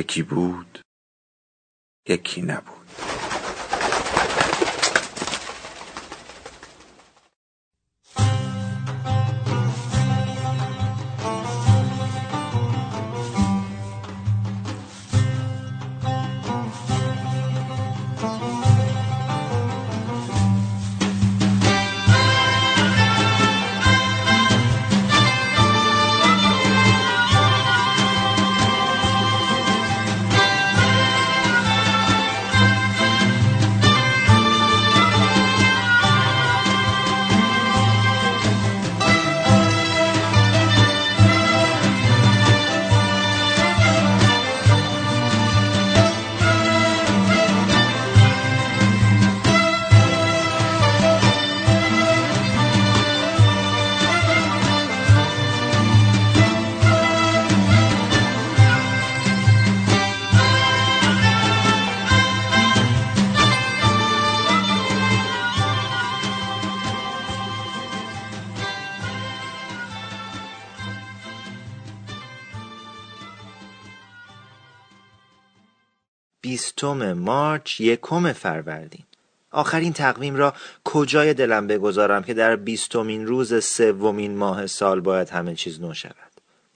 یکی بود یکی نبود. بیستم مارچ یکم فروردین. آخرین تقویم را کجای دلم بگذارم که در بیستمین روز سومین ماه سال باید همه چیز نو شود؟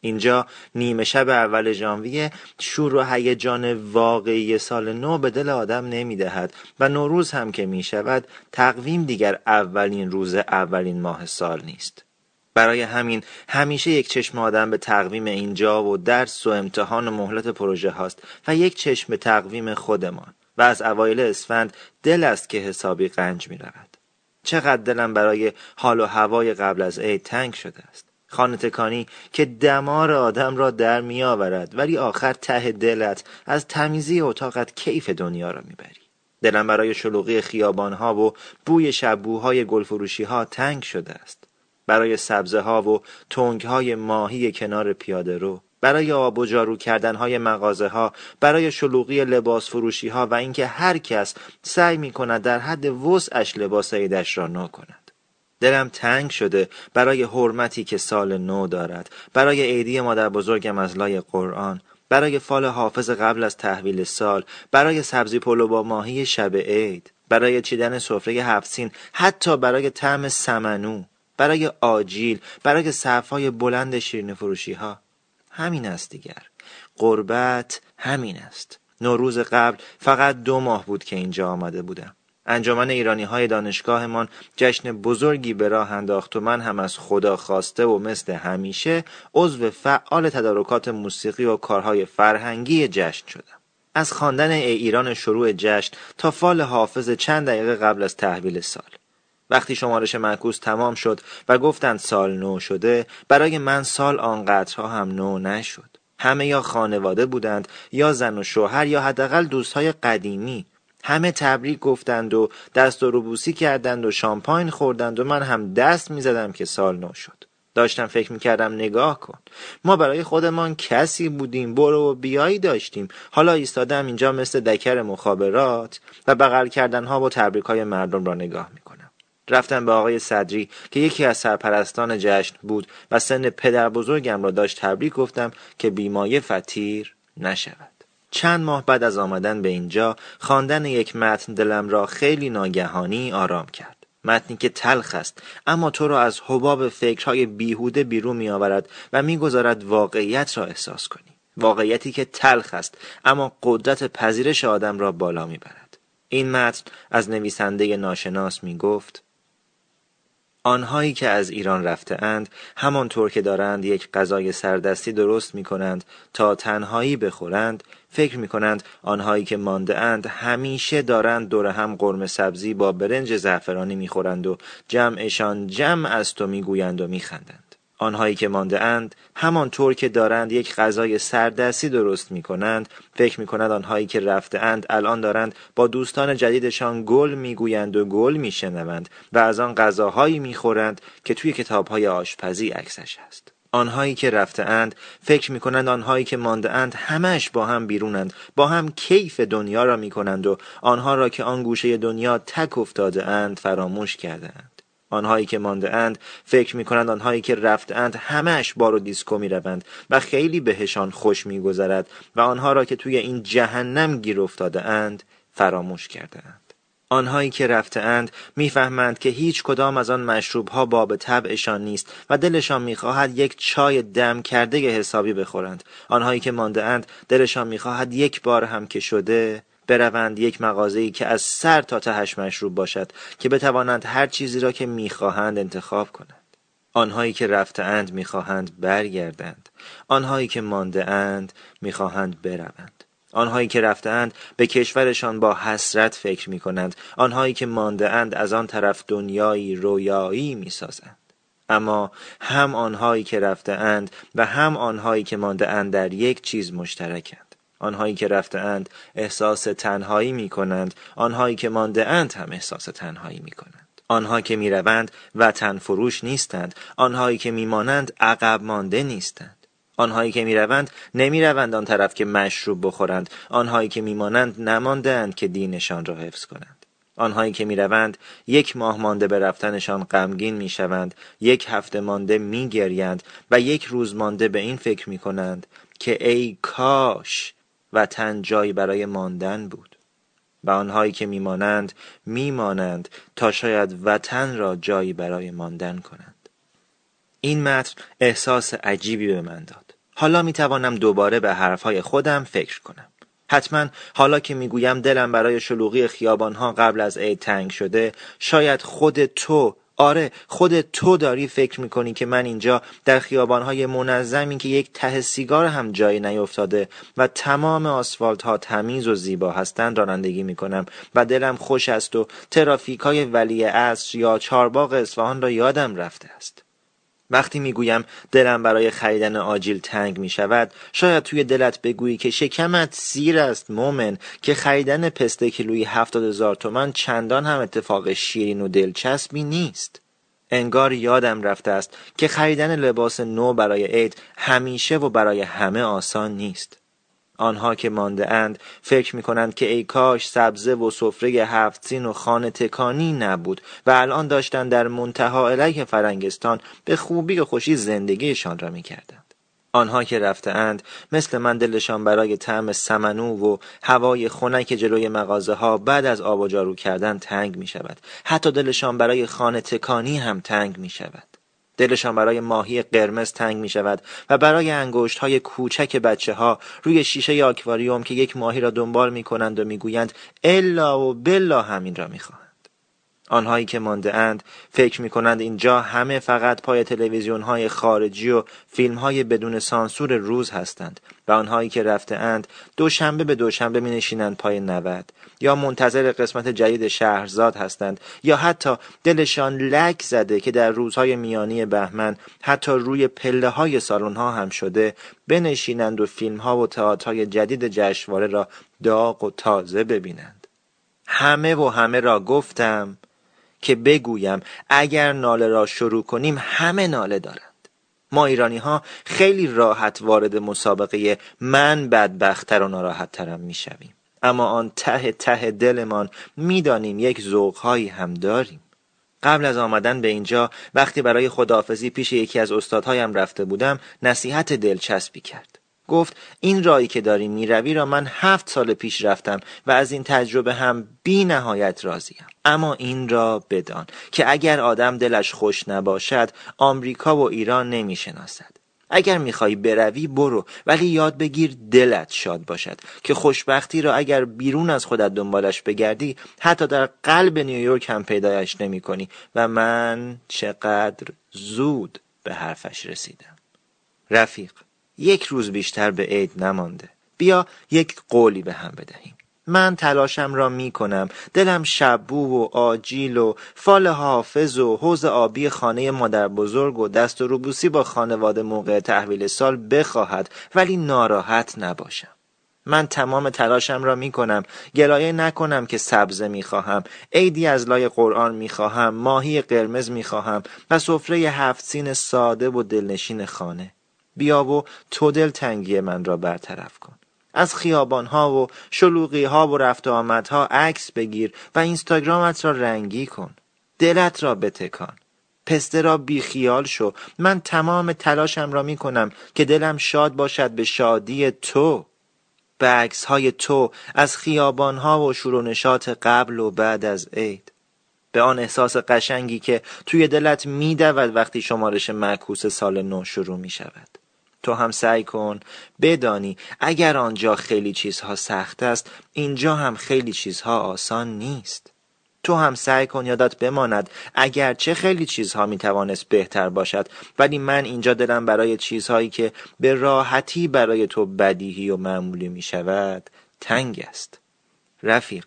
اینجا نیمه شب اول ژانویه شور و هیجان واقعی سال نو به دل آدم نمی دهد و نوروز هم که می شود تقویم دیگر اولین روز اولین ماه سال نیست. برای همین همیشه یک چشم آدم به تقویم اینجا و درس و امتحان و مهلت پروژه هاست و یک چشم به تقویم خودمان و از اوایل اسفند دل است که حسابی قنج می رود. چقدر دلم برای حال و هوای قبل از عید تنگ شده است. خانه تکانی که دمار آدم را در می آورد ولی آخر ته دلت از تمیزی اتاقت کیف دنیا را می‌بری. دلم برای شلوغی خیابانها و بوی شبوهای گلفروشی ها تنگ شده است. برای سبزه ها و تنگ های ماهی کنار پیاده رو برای آب و جارو کردن های مغازه ها برای شلوغی لباس فروشی ها و اینکه هر کس سعی می کند در حد وسعش لباس عیدش را نو کند. دلم تنگ شده برای حرمتی که سال نو دارد برای عیدی مادر بزرگم از لای قرآن برای فال حافظ قبل از تحویل سال برای سبزی پلو با ماهی شب عید برای چیدن سفره هفتسین حتی برای طعم سمنو. برای آجیل برای صفهای بلند شیرین فروشی ها همین است دیگر. قربت همین است. نوروز قبل فقط دو ماه بود که اینجا آمده بودم. انجمن ایرانی های دانشگاهمان جشن بزرگی به راه انداخت و من هم از خدا خواسته و مثل همیشه عضو فعال تدارکات موسیقی و کارهای فرهنگی جشن شدم. از خواندن ای ایران شروع جشن تا فال حافظ چند دقیقه قبل از تحویل سال. وقتی شمارش معکوس تمام شد و گفتند سال نو شده برای من سال آنقدرها هم نو نشد. همه یا خانواده بودند یا زن و شوهر یا حداقل دوستهای قدیمی. همه تبریک گفتند و دست و روبوسی کردند و شامپاین خوردند و من هم دست می‌زدم که سال نو شد. داشتم فکر می‌کردم نگاه کن. ما برای خودمان کسی بودیم برو و بیایی داشتیم. حالا ایستادم اینجا مثل دکر مخابرات و بغل کردنها و تبریک های مردم را نگاه می‌کنم. رفتم به آقای صدری که یکی از سرپرستان جشن بود و سن پدر بزرگم را داشت تبریک گفتم که بیمایه فتیر نشود. چند ماه بعد از آمدن به اینجا خواندن یک متن دلم را خیلی ناگهانی آرام کرد. متنی که تلخ است اما تو را از حباب فکرهای بیهوده بیرون می آورد و می‌گذارد واقعیت را احساس کنی. واقعیتی که تلخ است اما قدرت پذیرش آدم را بالا می‌برد. این متن از نویسنده ناشناس می گفت آنهایی که از ایران رفته اند همانطور که دارند یک غذای سردستی درست می کنند تا تنهایی بخورند فکر می کنند آنهایی که مانده اند همیشه دارند دور هم قرم سبزی با برنج زعفرانی می خورند و جمعشان جمع از تو می گویند و می خندند. آنهایی که مانده اند همانطور که دارند یک غذای سردستی درست می کنند فکر می کنند آنهایی که رفته اند الان دارند با دوستان جدیدشان گل می گویند و گل می شنوند و از آن غذاهایی می خورند که توی کتابهای آشپزی عکسش است. آنهایی که رفته اند فکر می کنند آنهایی که مانده اند همش با هم بیرونند با هم کیف دنیا را می کنند و آنها را که آن گوشه دنیا تک افتاده اند فراموش کرده. آنهایی که مانده اند فکر می کنند آنهایی که رفته اند همش بار و دیسکو می روند و خیلی بهشان خوش می گذرد و آنها را که توی این جهنم گیر افتاده اند فراموش کرده اند. آنهایی که رفته اند می‌فهمند که هیچ کدام از آن مشروب ها باب طبعشان نیست و دلشان می‌خواهد یک چای دم کرده حسابی بخورند آنهایی که مانده اند دلشان می‌خواهد یک بار هم که شده بروند یک مغازه‌ای که از سر تا تهش مشروب باشد که بتوانند هر چیزی را که می‌خواهند انتخاب کنند. آنهایی که رفته اند می‌خواهند برگردند. آنهایی که مانده اند می‌خواهند بروند. آنهایی که رفتند به کشورشان با حسرت فکر می کنند آنهایی که مانده اند از آن طرف دنیایی رویایی می سازند اما هم آنهایی که رفته اند و هم آنهایی که مانده اند در یک چیز مشترکند. آنهایی که رفته اند احساس تنهایی می کنند آنهایی که مانده اند هم احساس تنهایی می کنند آنها که می روند وطن فروش نیستند. آنهایی که می مانند عقب مانده نیستند. آنهایی که می روند نمی روند آن طرف که مشروب بخورند. آنهایی که می مانند نماندهاند که دینشان را حفظ کنند. آنهایی که می روند یک ماه مانده به رفتنشان غمگین می شوند یک هفته مانده می گریند و یک روز مانده به این فکر می کنند که ای کاش وطن جایی برای ماندن بود. و آنهایی که میمانند میمانند تا شاید وطن را جایی برای ماندن کنند. این متن احساس عجیبی به من داد. حالا می‌توانم دوباره به حرفهای خودم فکر کنم. حتما حالا که می‌گویم دلم برای شلوغی خیابانها قبل از عید تنگ شده شاید خود تو آره خود تو داری فکر می‌کنی که من اینجا در خیابانهای منظمی که یک ته سیگار هم جایی نیفتاده و تمام آسفالت ها تمیز و زیبا هستند رانندگی می‌کنم و دلم خوش است و ترافیک های ولی اصر یا چارباغ اصفهان را یادم رفته است. وقتی می‌گویم دلم برای خریدن آجیل تنگ می شود شاید توی دلت بگویی که شکمت سیر است مومن که خریدن پسته کیلویی هفتاد هزار تومن چندان هم اتفاق شیرین و دلچسبی نیست. انگار یادم رفته است که خریدن لباس نو برای عید همیشه و برای همه آسان نیست. آنها که مانده اند فکر می کنند که ای کاش سبزه و سفره هفت سین و خانه تکانی نبود و الان داشتند در منتها علیه فرنگستان به خوبی و خوشی زندگیشان را می کردند. آنها که رفته اند مثل من دلشان برای طعم سمنو و هوای خنک جلوی مغازه ها بعد از آب و جارو کردن تنگ می شود. حتی دلشان برای خانه تکانی هم تنگ می شود. دلشان برای ماهی قرمز تنگ می شود و برای انگشت های کوچک بچه ها روی شیشه آکواریوم که یک ماهی را دنبال می کنند و می گویند الا و بلا همین را می خواهند. آنهایی که مانده اند فکر می کنند اینجا همه فقط پای تلویزیون های خارجی و فیلم های بدون سانسور روز هستند و آنهایی که رفته اند دوشنبه به دوشنبه می نشینند پای نود. یا منتظر قسمت جدید شهرزاد هستند یا حتی دلشان لک زده که در روزهای میانی بهمن حتی روی پله های سالن ها هم شده بنشینند و فیلم ها و تئاترهای جدید جشنواره را داغ و تازه ببینند. همه و همه را گفتم که بگویم اگر ناله را شروع کنیم همه ناله دارند. ما ایرانی ها خیلی راحت وارد مسابقه من بدبختتر و ناراحتترم می‌شویم. اما آن ته ته دلمان می‌دانیم یک ذوقهایی هم داریم. قبل از آمدن به اینجا وقتی برای خداحافظی پیش یکی از استادهایم رفته بودم نصیحت دلچسبی کرد. گفت این رایی که داری می‌روی را من هفت سال پیش رفتم و از این تجربه هم بی نهایت راضیم. اما این را بدان که اگر آدم دلش خوش نباشد آمریکا و ایران نمی‌شناسد. اگر می‌خوای بروی برو ولی یاد بگیر دلت شاد باشد که خوشبختی را اگر بیرون از خودت دنبالش بگردی حتی در قلب نیویورک هم پیدایش نمی کنی و من چقدر زود به حرفش رسیدم. رفیق یک روز بیشتر به عید نمانده. بیا یک قولی به هم بدهیم. من تلاشم را می کنم. دلم شبو و آجیل و فال حافظ و حوز آبی خانه مادر بزرگ و دست و روبوسی با خانواده موقع تحویل سال بخواهد ولی ناراحت نباشم. من تمام تلاشم را می کنم. گلایه نکنم که سبزه می خواهم. عیدی از لای قرآن می خواهم. ماهی قرمز می خواهم. و سفره هفت سین ساده و دلنشین خانه. بیا و تو دل تنگی من را برطرف کن. از خیابان ها و شلوغی ها و رفت آمدها عکس بگیر و اینستاگرامت را رنگی کن. دلت را بتکان. پسته را بیخیال شو. من تمام تلاشم را می کنم که دلم شاد باشد به شادی تو. به عکس های تو از خیابان ها و شورونشات قبل و بعد از عید. به آن احساس قشنگی که توی دلت میدود وقتی شمارش معکوس سال نو شروع می شود تو هم سعی کن بدانی. اگر آنجا خیلی چیزها سخت است اینجا هم خیلی چیزها آسان نیست. تو هم سعی کن یادت بماند اگر چه خیلی چیزها می توانست بهتر باشد. ولی من اینجا دلم برای چیزهایی که به راحتی برای تو بدیهی و معمولی می شود تنگ است. رفیق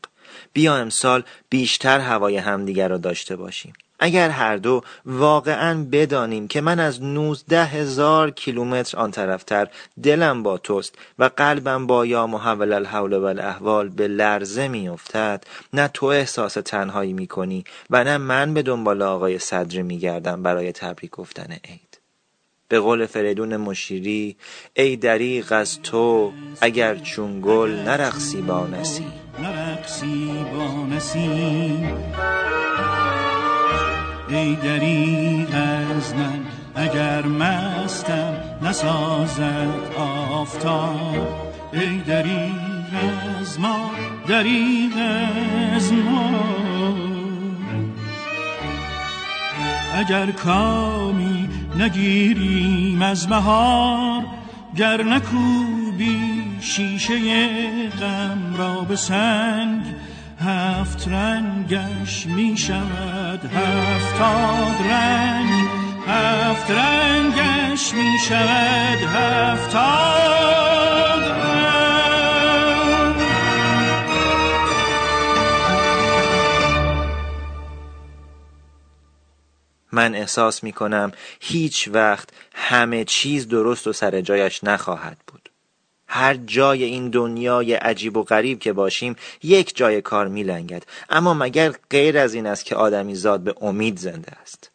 بیا امسال بیشتر هوای همدیگر را داشته باشیم. اگر هر دو واقعا بدانیم که من از نوزده هزار کیلومتر آن طرفتر دلم با توست و قلبم با یا محول الحول و الاحوال به لرزه میافتد نه تو احساس تنهایی می‌کنی و نه من به دنبال آقای صدری میگردم برای تبریک گفتن عید. به قول فریدون مشیری ای دریغ از تو اگر چون گل نرقصی با نسی نرقصی با نسی ای دریغ از من اگر مستم نسازد آفتاب. ای دریغ از ما دریغ از ما. اگر کامی نگیریم از بهار گر نکوبی شیشه غم را به سنگ هفت رنگش می شود هفتاد رنگ هفت رنگش می شود هفتاد رنگ. من احساس می کنم هیچ وقت همه چیز درست و سر جایش نخواهد بود. هر جای این دنیای عجیب و غریب که باشیم یک جای کار میلنگد. اما مگر غیر از این است که آدمی زاد به امید زنده است؟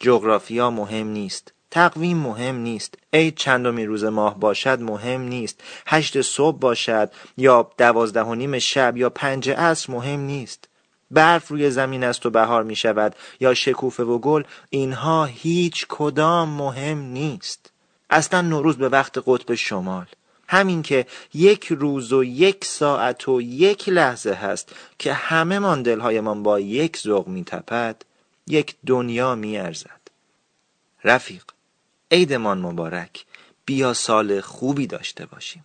جغرافیا مهم نیست. تقویم مهم نیست. عید چندمی روز ماه باشد مهم نیست. هشت صبح باشد یا دوازده و نیم شب یا پنج عصر مهم نیست. برف روی زمین است و بهار می شود یا شکوفه و گل اینها هیچ کدام مهم نیست. اصلا نوروز به وقت قطب شمال. همین که یک روز و یک ساعت و یک لحظه هست که همه من دلهایمان با یک ذوق میتپد یک دنیا میارزد. رفیق عیدمان مبارک. بیا سال خوبی داشته باشیم.